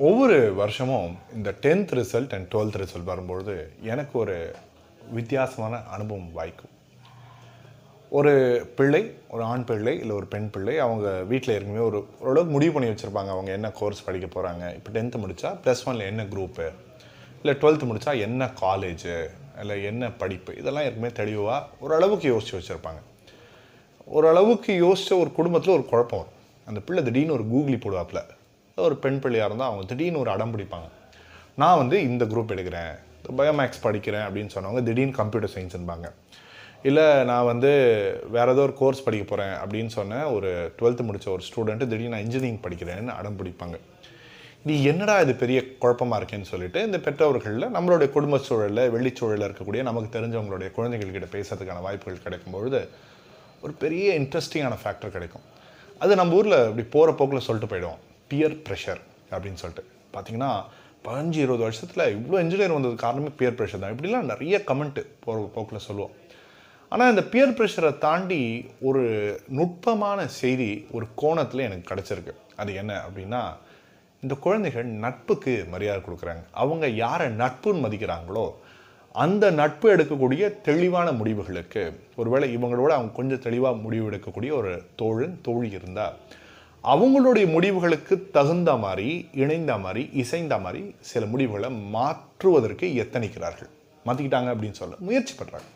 ஒவ்வொரு வருஷமும் இந்த tenth result and twelfth result வரும்பொழுது எனக்கு ஒரு வித்தியாசமான அனுபவம் வாய்க்கும். ஒரு பிள்ளை ஒரு ஆண் பிள்ளை இல்லை ஒரு பெண் பிள்ளை அவங்க வீட்டில் இருக்குமே ஒரு ஓரளவுக்கு முடிவு பண்ணி வச்சுருப்பாங்க. அவங்க என்ன கோர்ஸ் படிக்க போகிறாங்க இப்போ டென்த்து முடித்தா ப்ளஸ் ஒனில் என்ன குரூப்பு இல்லை டுவெல்த்து முடித்தா என்ன காலேஜு இல்லை என்ன படிப்பு? இதெல்லாம் இருக்குமே தெளிவாக ஓரளவுக்கு யோசித்து வச்சுருப்பாங்க. ஓரளவுக்கு யோசித்த ஒரு குடும்பத்தில் ஒரு குழப்பம் வரும். அந்த பிள்ளை திடீர்னு ஒரு கூகுளி போடுவாப்பில் ஒரு பெண் பிள்ளையாக இருந்தால் அவங்க திடீர்னு ஒரு அடம் பிடிப்பாங்க. நான் வந்து இந்த குரூப் எடுக்கிறேன். பயோமேக்ஸ் படிக்கிறேன் அப்படின்னு சொன்னவங்க திடீர்னு கம்ப்யூட்டர் சயின்ஸ்ன்பாங்க இல்லை நான் வந்து வேறு ஏதோ ஒரு கோர்ஸ் படிக்க போகிறேன் அப்படின்னு சொன்ன ஒரு டுவெல்த்து முடித்த ஒரு ஸ்டூடெண்ட்டு திடீர்னு நான் இன்ஜினியரிங் படிக்கிறேன்னு அடம் பிடிப்பாங்க. இது என்னடா இது பெரிய குழப்பமா இருக்கேன்னு சொல்லிட்டு இந்த பெற்றோர்களில் நம்மளுடைய குடும்ப சூழலில் வெள்ளிச்சூழலில் இருக்கக்கூடிய நமக்கு தெரிஞ்சவங்களுடைய குழந்தைகள்கிட்ட பேசுறதுக்கான வாய்ப்புகள் கிடைக்கும் பொழுது ஒரு பெரிய இன்ட்ரெஸ்டிங்கான ஃபேக்டர் கிடைக்கும். அது நம்ம ஊரில் இப்படி போகிற போக்கில் சொல்லிட்டு போயிடுவோம். பியர் ப்ரெஷர் அப்படின்னு சொல்லிட்டு. பார்த்தீங்கன்னா பதினஞ்சு இருபது வருஷத்தில் இவ்வளோ இன்ஜினியர் வந்தது காரணமே பியர் ப்ரெஷர் தான். இப்படிலாம் நிறைய கமெண்ட்டு போகிற போக்கில் சொல்லுவோம். ஆனால் இந்த பியர் ப்ரெஷரை தாண்டி ஒரு நுட்பமான செய்தி ஒரு கோணத்தில் எனக்கு கிடச்சிருக்கு. அது என்ன அப்படின்னா இந்த குழந்தைகள் நட்புக்கு மரியாதை கொடுக்குறாங்க. அவங்க யாரை நட்புன்னு மதிக்கிறாங்களோ அந்த நட்பு எடுக்கக்கூடிய தெளிவான முடிவுகளுக்கு ஒருவேளை இவங்களோட அவங்க கொஞ்சம் தெளிவாக முடிவு எடுக்கக்கூடிய ஒரு தோழன் தோழி இருந்தால் அவங்களுடைய முடிவுகளுக்கு தகுந்த மாதிரி இணைந்த மாதிரி இசைந்த மாதிரி சில முடிவுகளை மாற்றுவதற்கு எத்தனிக்கிறார்கள்? மாற்றிக்கிட்டாங்க அப்படின்னு சொல்ல முயற்சி பண்ணுறாங்க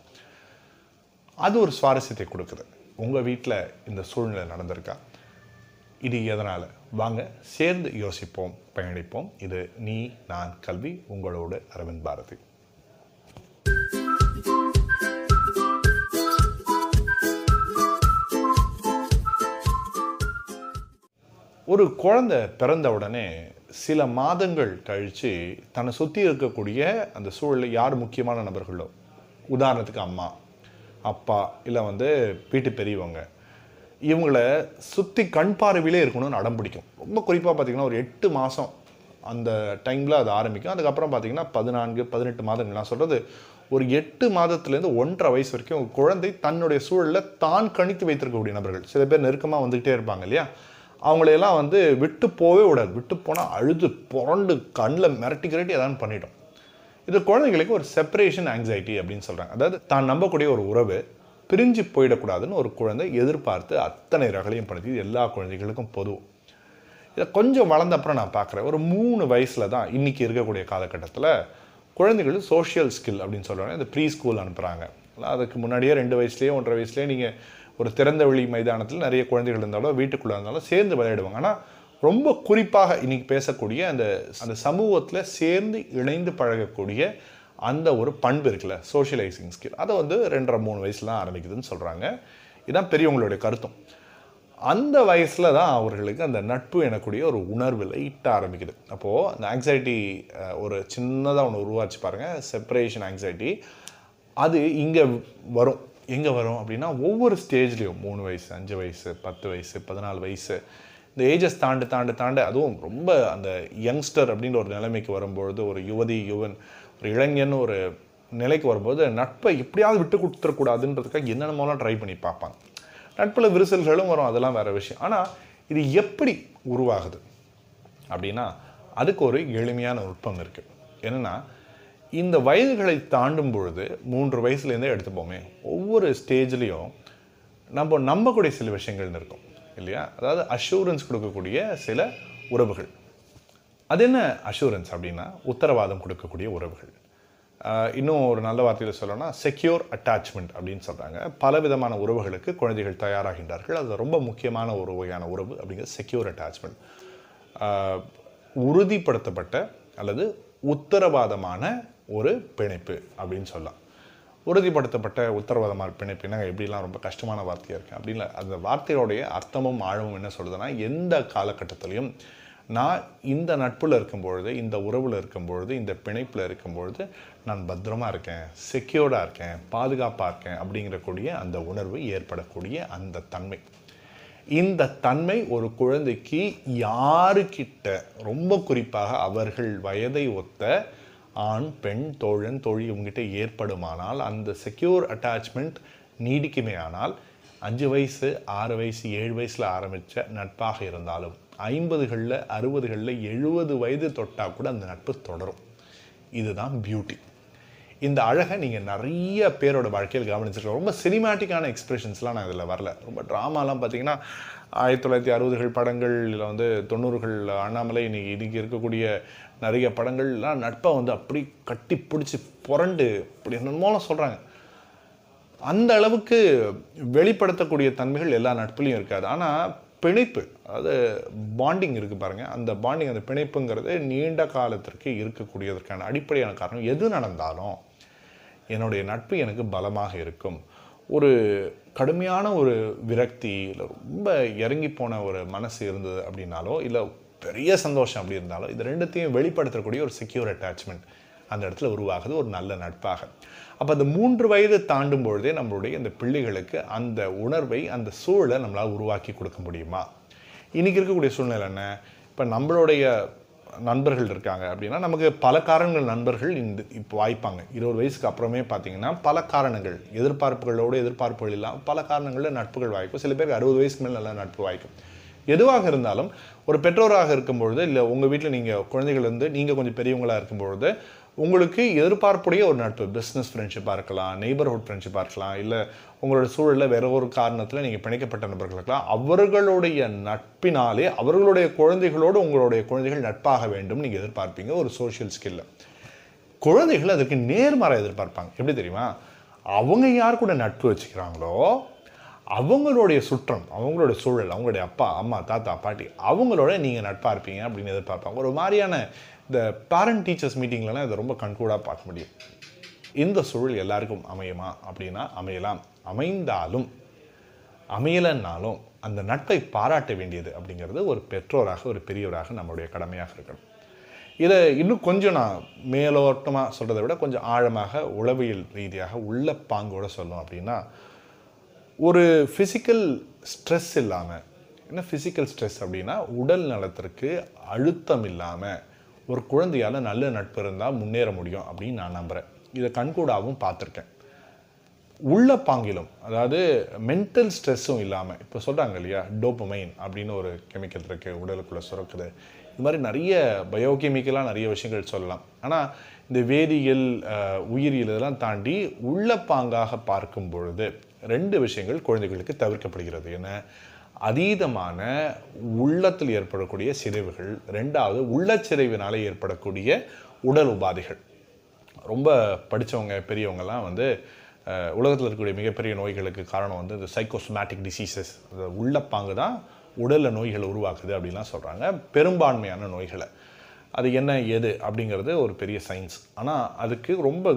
அது ஒரு சுவாரஸ்யத்தை கொடுக்குது. உங்கள் வீட்டில் இந்த சூழ்நிலை நடந்திருக்கா? இது எதனால்? வாங்க சேர்ந்து யோசிப்போம் பயணிப்போம். இது நீ நான் கல்வி உங்களோடு அரவிந்த் பாரதி. ஒரு குழந்தை பிறந்த உடனே சில மாதங்கள் கழித்து தன்னை சுற்றி இருக்கக்கூடிய அந்த சூழலில் யார் முக்கியமான நபர்களோ? உதாரணத்துக்கு அம்மா அப்பா இல்லை வந்து வீட்டு பெரியவங்க. இவங்கள சுற்றி கண் பார்வையிலே இருக்கணும்னு அடம் பிடிக்கும். ரொம்ப குறிப்பாக பார்த்திங்கன்னா ஒரு எட்டு மாதம் அந்த டைமில் அது ஆரம்பிக்கும். அதுக்கப்புறம் பார்த்தீங்கன்னா பதினான்கு பதினெட்டு மாதங்கள் நான் சொல்கிறது ஒரு எட்டு மாதத்துலேருந்து ஒன்றரை வயசு வரைக்கும் குழந்தை தன்னுடைய சூழலில் தான் கணித்து வைத்திருக்கக்கூடிய நபர்கள். சில பேர் நெருக்கமாக வந்துக்கிட்டே இருப்பாங்க இல்லையா? அவங்களையெல்லாம் வந்து விட்டு போவே விடாது. விட்டு போனால் அழுது புரண்டு கண்ணில் மிரட்டி கிரட்டி எதாவது பண்ணிட்டோம் இது குழந்தைங்களுக்கு ஒரு செப்பரேஷன் ஆங்ஸைட்டி அப்படின்னு சொல்கிறாங்க அதாவது தான் நம்பக்கூடிய ஒரு உறவு பிரிஞ்சு போயிடக்கூடாதுன்னு ஒரு குழந்தை எதிர்பார்த்து அத்தனை ரகளையும் படுத்தி இது எல்லா குழந்தைகளுக்கும் பொதுவும். இதை கொஞ்சம் வளர்ந்த அப்புறம் நான் பார்க்குறேன். ஒரு மூணு வயசில் தான் இன்றைக்கி இருக்கக்கூடிய காலகட்டத்தில் குழந்தைகள் சோஷியல் ஸ்கில் அப்படின்னு சொல்லுவாங்க. இந்த ப்ரீ ஸ்கூல் அனுப்புகிறாங்க அதுக்கு முன்னாடியே ரெண்டு வயசுலேயே ஒன்றரை வயசுலேயே நீங்கள் ஒரு திறந்த வெளி மைதானத்தில் நிறைய குழந்தைகள் இருந்தாலும் வீட்டுக்குள்ளே இருந்தாலும் சேர்ந்து விளையாடுவாங்க. ஆனால் ரொம்ப குறிப்பாக இன்றைக்கி பேசக்கூடிய அந்த அந்த சமூகத்தில் சேர்ந்து இணைந்து பழகக்கூடிய அந்த ஒரு பண்பு இருக்குல்ல சோஷியலைசிங் ஸ்கில் அதை வந்து ரெண்டரை மூணு வயசுல தான் ஆரம்பிக்குதுன்னு சொல்கிறாங்க இதுதான் பெரியவங்களுடைய கருத்தும். அந்த வயசில் தான் அவர்களுக்கு அந்த நட்பு எனக்கூடிய ஒரு உணர்வில் இட்ட ஆரம்பிக்குது. அப்போது அந்த ஆங்ஸைட்டி ஒரு சின்னதாக ஒன்று உருவாச்சு பாருங்கள் செப்பரேஷன் ஆங்ஸைட்டி அது இங்கே வரும். எங்கே வரும் அப்படின்னா ஒவ்வொரு ஸ்டேஜ்லேயும் மூணு வயசு அஞ்சு வயசு பத்து வயசு பதினாலு வயசு. இந்த ஏஜஸ் தாண்டு தாண்டு தாண்டு அதுவும் ரொம்ப அந்த யங்ஸ்டர் அப்படின்ற ஒரு நிலைமைக்கு வரும்பொழுது ஒரு யுவதி யுவன் ஒரு இளைஞன் ஒரு நிலைக்கு வரும்போது நட்பை எப்படியாவது விட்டு கொடுத்துடக்கூடாதுன்றதுக்காக என்னென்னமோலாம் ட்ரை பண்ணி பார்ப்பாங்க. நட்பில் விரிசல்களும் வரும் அதெல்லாம் வேறு விஷயம். ஆனால் இது எப்படி உருவாகுது அப்படின்னா அதுக்கு ஒரு எளிமையான நுட்பம் இருக்குது என்னென்னா இந்த வயதுகளை தாண்டும் பொழுது மூன்று வயசுலேருந்தே எடுத்துப்போமே ஒவ்வொரு ஸ்டேஜ்லேயும் நம்ம நம்பக்கூடிய சில விஷயங்கள்னு இருக்கும் இல்லையா? அதாவது அஷூரன்ஸ் கொடுக்கக்கூடிய சில உறவுகள். அது என்ன அஷூரன்ஸ் அப்படின்னா உத்தரவாதம் கொடுக்கக்கூடிய உறவுகள். இன்னும் ஒரு நல்ல வார்த்தையில் சொல்லணும்னா செக்யூர் அட்டாச்மெண்ட் அப்படின்னு சொல்கிறாங்க பல விதமான உறவுகளுக்கு குழந்தைகள் தயாராகின்றார்கள். அது ரொம்ப முக்கியமான ஒரு வகையான உறவு அப்படிங்கிறது செக்யூர் அட்டாச்மெண்ட் உறுதிப்படுத்தப்பட்ட அல்லது உத்தரவாதமான ஒரு பிணைப்பு அப்படின்னு சொல்லலாம். உறுதிப்படுத்தப்பட்ட உத்தரவாதமான பிணைப்பு. எப்படிலாம் ரொம்ப கஷ்டமான வார்த்தையாக இருக்குது அப்படின்னு அந்த வார்த்தையோடைய அர்த்தமும் ஆழமும் என்ன சொல்லுதுன்னா எந்த காலகட்டத்திலையும் நான் இந்த நட்பில் இருக்கும்பொழுது இந்த உறவில் இருக்கும்பொழுது இந்த பிணைப்பில் இருக்கும்பொழுது நான் பத்திரமாக இருக்கேன் செக்யூர்டாக இருக்கேன் பாதுகாப்பாக இருக்கேன் அப்படிங்கிறக்கூடிய அந்த உணர்வு ஏற்படக்கூடிய அந்த தன்மை. இந்த தன்மை ஒரு குழந்தைக்கு யாருக்கிட்ட ரொம்ப குறிப்பாக அவர்கள் வயதை ஒத்த ஆண் பெண் தோழன் தோழி உங்ககிட்ட ஏற்படுமானால் அந்த செக்யூர் அட்டாச்மெண்ட் நீடிக்குமே ஆனால் அஞ்சு வயசு ஆறு வயசு ஏழு வயசில் ஆரம்பித்த நட்பாக இருந்தாலும் ஐம்பதுகளில் அறுபதுகளில் எழுபது வயது தொட்டால் கூட அந்த நட்பு தொடரும். இதுதான் பியூட்டி இந்த அழகை நீங்கள் நிறைய பேரோட வாழ்க்கையில் கவனிச்சிருக்கோம் ரொம்ப சினிமாட்டிக்கான எக்ஸ்பிரஷன்ஸ்லாம் நான் இதில் வரல. ரொம்ப ட்ராமாலாம் பார்த்தீங்கன்னா ஆயிரத்தி தொள்ளாயிரத்தி அறுபதுகள் படங்கள் இல்லை வந்து தொண்ணூறுகள் அண்ணாமலை இன்றைக்கி இன்றைக்கி இருக்கக்கூடிய நிறைய படங்கள்லாம் நட்பை வந்து அப்படி கட்டி பிடிச்சி புரண்டு அப்படி மூலம் சொல்கிறாங்க அந்த அளவுக்கு வெளிப்படுத்தக்கூடிய தன்மைகள் எல்லா நட்புலையும் இருக்காது. ஆனால் பிணைப்பு அதாவது பாண்டிங் இருக்குது பாருங்கள் அந்த பாண்டிங் அந்த பிணைப்புங்கிறது நீண்ட காலத்திற்கு இருக்கக்கூடியதற்கான அடிப்படையான காரணம். எது நடந்தாலும் என்னுடைய நட்பு எனக்கு பலமாக இருக்கும். ஒரு கடுமையான ஒரு விரக்தி இல்லை ரொம்ப இறங்கி போன ஒரு மனசு இருந்தது அப்படின்னாலோ இல்லை பெரிய சந்தோஷம் அப்படி இருந்தாலோ இது ரெண்டுத்தையும் வெளிப்படுத்தக்கூடிய ஒரு செக்யூர் அட்டாச்மெண்ட் அந்த இடத்துல உருவாகுது ஒரு நல்ல நட்பாக. அப்போ அந்த மூன்று வயது தாண்டும் பொழுதே நம்மளுடைய இந்த பிள்ளைகளுக்கு அந்த உணர்வை அந்த சூழலை நம்மளால் உருவாக்கி கொடுக்க முடியுமா? இன்றைக்கி இருக்கக்கூடிய சூழ்நிலை என்ன? இப்போ நம்மளுடைய நண்பர்கள் இருக்காங்க அப்படின்னா நமக்கு பல காரணங்கள் நண்பர்கள் இந்த இப்போ வாய்ப்பாங்க. இருபது வயசுக்கு அப்புறமே பார்த்தீங்கன்னா பல காரணங்கள் எதிர்பார்ப்புகளோடு எதிர்பார்ப்புகள் இல்லாமல் பல காரணங்களில் நட்புகள் வாய்க்கும். சில பேருக்கு அறுபது வயசுக்கு மேலே நல்ல நட்பு வாய்க்கும். எதுவாக இருந்தாலும் ஒரு பெற்றோராக இருக்கும்பொழுது இல்லை உங்கள் வீட்டில் நீங்கள் குழந்தைகள் வந்து நீங்கள் கொஞ்சம் பெரியவங்களாக இருக்கும்பொழுது உங்களுக்கு எதிர்பார்ப்புடைய ஒரு நட்பு பிஸ்னஸ் ஃப்ரெண்ட்ஷிப்பாக இருக்கலாம் நெய்பர்ஹுட் ஃப்ரெண்ட்ஷிப்பாக இருக்கலாம் இல்லை உங்களோட சூழலில் வேற ஒரு காரணத்தில் நீங்கள் பிணைக்கப்பட்ட நபர்கள் இருக்கலாம். அவர்களுடைய நட்பினாலே அவர்களுடைய குழந்தைகளோடு உங்களுடைய குழந்தைகள் நட்பாக வேண்டும் நீங்கள் எதிர்பார்ப்பீங்க ஒரு சோஷியல் ஸ்கில்ல குழந்தைகள் அதுக்கு நேர்மாறாக எதிர்பார்ப்பாங்க. எப்படி தெரியுமா? அவங்க யார் கூட நட்பு வச்சுக்கிறாங்களோ அவங்களுடைய சுற்றம் அவங்களுடைய சூழல் அவங்களுடைய அப்பா அம்மா தாத்தா பாட்டி அவங்களோட நீங்கள் நட்பாக இருப்பீங்க அப்படின்னு எதிர்பார்ப்பாங்க. ஒரு மாதிரியான இந்த பேரண்ட் டீச்சர்ஸ் மீட்டிங்லலாம் இதை ரொம்ப கண்கூடாக பார்க்க முடியும். இந்த சூழல் எல்லாருக்கும் அமையுமா அப்படின்னா அமையலாம். அமைந்தாலும் அமையலைன்னாலும் அந்த நட்பை பாராட்ட வேண்டியது அப்படிங்கிறது ஒரு பெற்றோராக ஒரு பெரியவராக நம்மளுடைய கடமையாக இருக்கணும். இதை இன்னும் கொஞ்சம் நான் மேலோட்டமாக சொல்கிறத விட கொஞ்சம் ஆழமாக உளவியல் ரீதியாக உள்ள பாங்கோட சொல்லணும் அப்படின்னா ஒரு ஃபிசிக்கல் ஸ்ட்ரெஸ் இல்லாமல் என்ன ஃபிசிக்கல் ஸ்ட்ரெஸ் அப்படின்னா உடல் நலத்திற்கு அழுத்தம் இல்லாமல் ஒரு குழந்தையால் நல்ல நட்பு இருந்தால் முன்னேற முடியும் அப்படின்னு நான் நம்புகிறேன் இதை கண்கூடாகவும் பார்த்துருக்கேன். உள்ள பாங்கிலும் அதாவது மென்டல் ஸ்ட்ரெஸ்ஸும் இல்லாமல் இப்போ சொல்கிறாங்க இல்லையா டோப்பமைன் அப்படின்னு ஒரு கெமிக்கல் இருக்குது உடலுக்குள்ளே சுரக்குது. இது மாதிரி நிறைய பயோகெமிக்கலாக நிறைய விஷயங்கள் சொல்லலாம். ஆனால் இந்த வேதியியல் உயிரியல் இதெல்லாம் தாண்டி உள்ள பாங்காக பார்க்கும் பொழுது ரெண்டு விஷயங்கள் குழந்தைகளுக்கு தவிர்க்கப்படுகிறது. என்ன? அதீதமான உள்ளத்தில் ஏற்படக்கூடிய சிதைவுகள் ரெண்டாவது உள்ளச்சிறைவினால் ஏற்படக்கூடிய உடல் உபாதைகள். ரொம்ப படித்தவங்க பெரியவங்கெல்லாம் வந்து உலகத்தில் இருக்கக்கூடிய மிகப்பெரிய நோய்களுக்கு காரணம் வந்து இந்த சைக்கோசோமேட்டிக் டிசீசஸ் அந்த உள்ளப்பாங்கு தான் உடலில் நோய்களை உருவாக்குது அப்படின்லாம் சொல்கிறாங்க பெரும்பான்மையான நோய்களை. அது என்ன எது அப்படிங்கிறது ஒரு பெரிய சயின்ஸ் ஆனால் அதுக்கு ரொம்ப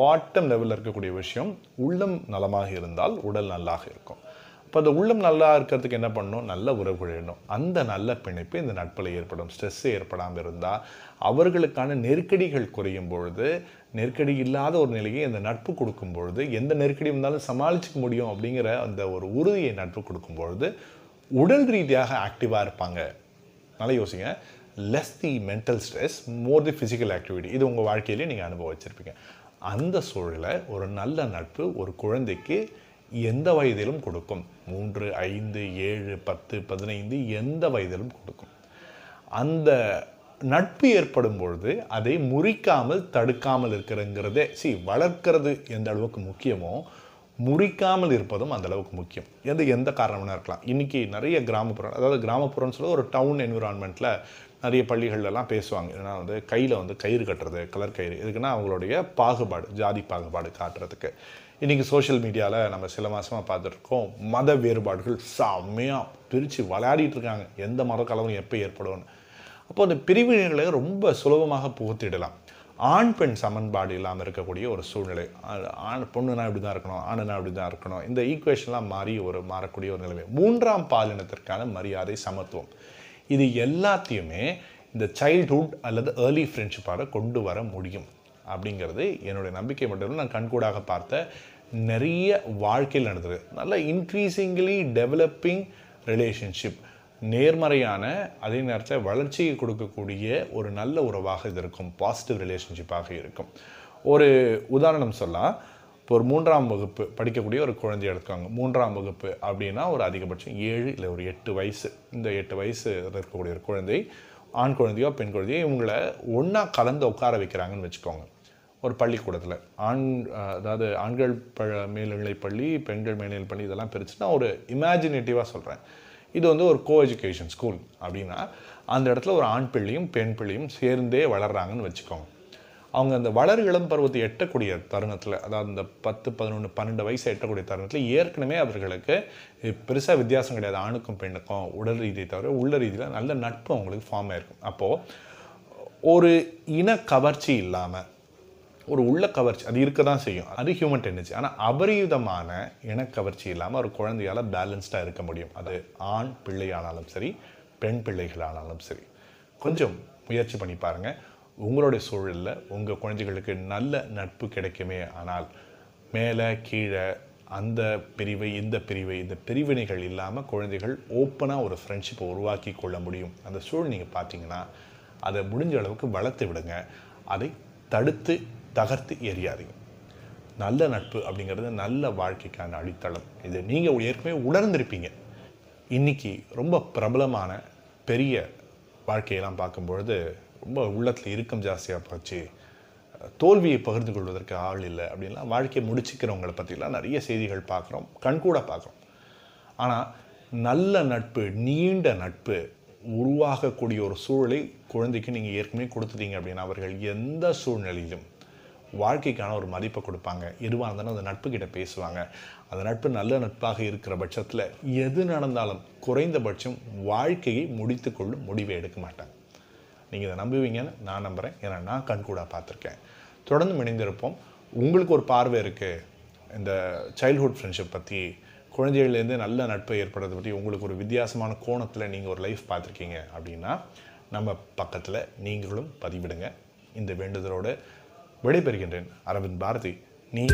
பாட்டம் லெவலில் இருக்கக்கூடிய விஷயம் உள்ளம் நலமாக இருந்தால் உடல் நல்லாக இருக்கும். இப்போ அந்த உள்ளம் நல்லா இருக்கிறதுக்கு என்ன பண்ணணும்? நல்ல உறவுகள் வேணும் அந்த நல்ல பிணைப்பு இந்த நட்பில் ஏற்படும். ஸ்ட்ரெஸ் ஏற்படாமல் இருந்தால் அவர்களுக்கான நெருக்கடிகள் குறையும் பொழுது நெருக்கடி இல்லாத ஒரு நிலையை இந்த நட்பு கொடுக்கும் பொழுது எந்த நெருக்கடி இருந்தாலும் சமாளிச்சுக்க முடியும் அப்படிங்கிற அந்த ஒரு உறுதியை நட்பு கொடுக்கும் பொழுது உடல் ரீதியாக ஆக்டிவாக இருப்பாங்க. நல்லா யோசிங்க. Less the mental stress more the physical activity இது உங்கள் வாழ்க்கையிலேயே நீங்கள் அனுபவிச்சிருப்பீங்க. அந்த சூழலை ஒரு நல்ல நட்பு ஒரு குழந்தைக்கு எந்த வயதிலும் கொடுக்கும். மூன்று ஐந்து ஏழு பத்து பதினைந்து எந்த வயதிலும் கொடுக்கும். அந்த நட்பு ஏற்படும் பொழுது அதை முறிக்காமல் தடுக்காமல் இருக்கிறங்கிறதே சி வளர்க்கிறது எந்த அளவுக்கு முக்கியமோ முறிக்காமல் இருப்பதும் அந்த அளவுக்கு முக்கியம். எந்த எந்த காரணம்னா இருக்கலாம். இன்றைக்கி நிறைய கிராமப்புறம் அதாவது கிராமப்புறம்னு சொல்ல ஒரு டவுன் என்விரான்மெண்ட்டில் நிறைய பள்ளிகள்லாம் பேசுவாங்க. ஏன்னா வந்து கையில் வந்து கயிறு கட்டுறது கலர் கயிறு. இதுக்குன்னா அவங்களுடைய பாகுபாடு ஜாதி பாகுபாடு காட்டுறதுக்கு. இன்றைக்கி சோஷியல் மீடியாவில் நம்ம சில மாதமாக பார்த்துட்ருக்கோம் மத வேறுபாடுகள் செம்மையாக பிரித்து விளையாடிட்டு இருக்காங்க. எந்த மத கலவரம் எப்போ ஏற்படும்னு. அப்போ அந்த பிரிவினைகளை ரொம்ப சுலபமாக புகுத்திடலாம். ஆண் பெண் சமன்பாடு இல்லாமல் இருக்கக்கூடிய ஒரு சூழ்நிலை. ஆண் பொண்ணுனா இப்படி தான் இருக்கணும் ஆணுனா இப்படி தான் இருக்கணும். இந்த ஈக்குவேஷன்லாம் மாறி ஒரு மாறக்கூடிய ஒரு நிலைமை. மூன்றாம் பாலினத்திற்கான மரியாதை சமத்துவம். இது எல்லாத்தையுமே இந்த சைல்ட்ஹுட் அல்லது ஏர்லி ஃப்ரெண்ட்ஷிப்பாக கொண்டு வர முடியும். அப்படிங்கிறது என்னுடைய நம்பிக்கை மட்டும் இல்லை. நான் கண்கூடாக பார்த்த நிறைய வாழ்க்கையில் நடந்தது. நல்ல இன்க்ரீசிங்லி டெவலப்பிங் ரிலேஷன்ஷிப் நேர்மறையான அதே நேரத்தில் வளர்ச்சியை கொடுக்கக்கூடிய ஒரு நல்ல உறவாக இது இருக்கும். பாசிட்டிவ் ரிலேஷன்ஷிப்பாக இருக்கும். ஒரு உதாரணம் சொல்லலாம். இப்போ ஒரு மூன்றாம் வகுப்பு படிக்கக்கூடிய ஒரு குழந்தைய எடுத்துக்காங்க. மூன்றாம் வகுப்பு அப்படின்னா ஒரு அதிகபட்சம் ஏழு இல்லை ஒரு எட்டு வயசு. இந்த எட்டு வயசு இருக்கக்கூடிய ஒரு குழந்தை ஆண் குழந்தையோ பெண் குழந்தையோ இவங்களை ஒன்றா கலந்து உட்கார வைக்கிறாங்கன்னு வச்சுக்கோங்க. ஒரு பள்ளிக்கூடத்தில். ஆண் அதாவது ஆண்கள் ப மேல்நிலை பள்ளி பெண்கள் மேல்நிலை பள்ளி இதெல்லாம் பிரித்து நான் ஒரு இமேஜினேட்டிவாக சொல்கிறேன் இது வந்து ஒரு கோ எஜுகேஷன் ஸ்கூல் அப்படின்னா அந்த இடத்துல ஒரு ஆண் பிள்ளையும் பெண் பிள்ளையும் சேர்ந்தே வளர்கிறாங்கன்னு வச்சுக்கோங்க. அவங்க அந்த வளர் இளம் பருவத்தை எட்டக்கூடிய தருணத்தில் அதாவது இந்த பத்து பதினொன்று பன்னெண்டு வயசு எட்டக்கூடிய தருணத்தில் ஏற்கனவே அவர்களுக்கு பெருசாக வித்தியாசம் கிடையாது. ஆணுக்கும் பெண்ணுக்கும் உடல் ரீதியை தவிர உள்ள ரீதியில் நல்ல நட்பு அவங்களுக்கு ஃபார்ம் ஆயிருக்கும் அப்போது ஒரு இன கவர்ச்சி இல்லாமல் ஒரு உள்ள கவர்ச்சி அது இருக்க தான் செய்யும். அது ஹியூமன் டெண்டன்சி ஆனால் அபரிதமான இனக்கவர்ச்சி இல்லாமல் ஒரு குழந்தையால் பேலன்ஸ்டாக இருக்க முடியும். அது ஆண் பிள்ளையானாலும் சரி பெண் பிள்ளைகளானாலும் சரி. கொஞ்சம் முயற்சி பண்ணி பாருங்கள் உங்களுடைய சூழலில் உங்கள் குழந்தைகளுக்கு நல்ல நட்பு கிடைக்குமே ஆனால் மேலே கீழே அந்த பிரிவை இந்த பிரிவை இந்த பிரிவினைகள் இல்லாமல் குழந்தைகள் ஓப்பனாக ஒரு ஃப்ரெண்ட்ஷிப்பை உருவாக்கி கொள்ள முடியும். அந்த சூழல் நீங்கள் பார்த்தீங்கன்னா அதை முடிஞ்ச அளவுக்கு வளர்த்து விடுங்க. அதை தடுத்து தகர்த்து எரியாதீங்க நல்ல நட்பு அப்படிங்கிறது நல்ல வாழ்க்கைக்கான அடித்தளம். இது நீங்கள் ஏற்கனவே உணர்ந்திருப்பீங்க. இன்னைக்கு ரொம்ப பிரபலமான பெரிய வாழ்க்கையெல்லாம் பார்க்கும்பொழுது ரொம்ப உள்ளத்தில் இறுக்கம் ஜாஸ்தியாக போச்சு. தோல்வியை பகிர்ந்து கொள்வதற்கு ஆள் இல்லை அப்படின்லாம் வாழ்க்கையை முடிச்சுக்கிறவங்களை பற்றிலாம் நிறைய செய்திகள் பார்க்குறோம் கண்கூட பார்க்குறோம். ஆனால் நல்ல நட்பு நீண்ட நட்பு உருவாகக்கூடிய ஒரு சூழலை குழந்தைக்கு நீங்கள் ஏற்கனவே கொடுத்துட்டீங்க அப்படின்னா அவர்கள் எந்த சூழ்நிலையிலும் வாழ்க்கைக்கான ஒரு மதிப்பை கொடுப்பாங்க. எதுவாக இருந்தாலும் அந்த நட்பு கிட்ட பேசுவாங்க. அந்த நட்பு நல்ல நட்பாக இருக்கிற பட்சத்தில் எது நடந்தாலும் குறைந்தபட்சம் வாழ்க்கையை முடித்து கொள்ளும் முடிவை எடுக்க மாட்டாங்க. நீங்கள் இதை நம்புவீங்கன்னு நான் நம்புகிறேன் ஏன்னா நான் கண்கூடாக பார்த்துருக்கேன். தொடர்ந்து இணைந்திருப்போம். உங்களுக்கு ஒரு பார்வை இருக்குது இந்த சைல்ட்ஹுட் ஃப்ரெண்ட்ஷிப் பற்றி குழந்தைகள்லேருந்து நல்ல நட்பை ஏற்படுறதை பற்றி உங்களுக்கு ஒரு வித்தியாசமான கோணத்தில் நீங்கள் ஒரு லைஃப் பார்த்துருக்கீங்க அப்படின்னா நம்ம பக்கத்தில் நீங்களும் பதிவிடுங்க. இந்த வேண்டுதலோடு விடைபெறுகின்றேன். அரவிந்த் பாரதி நீ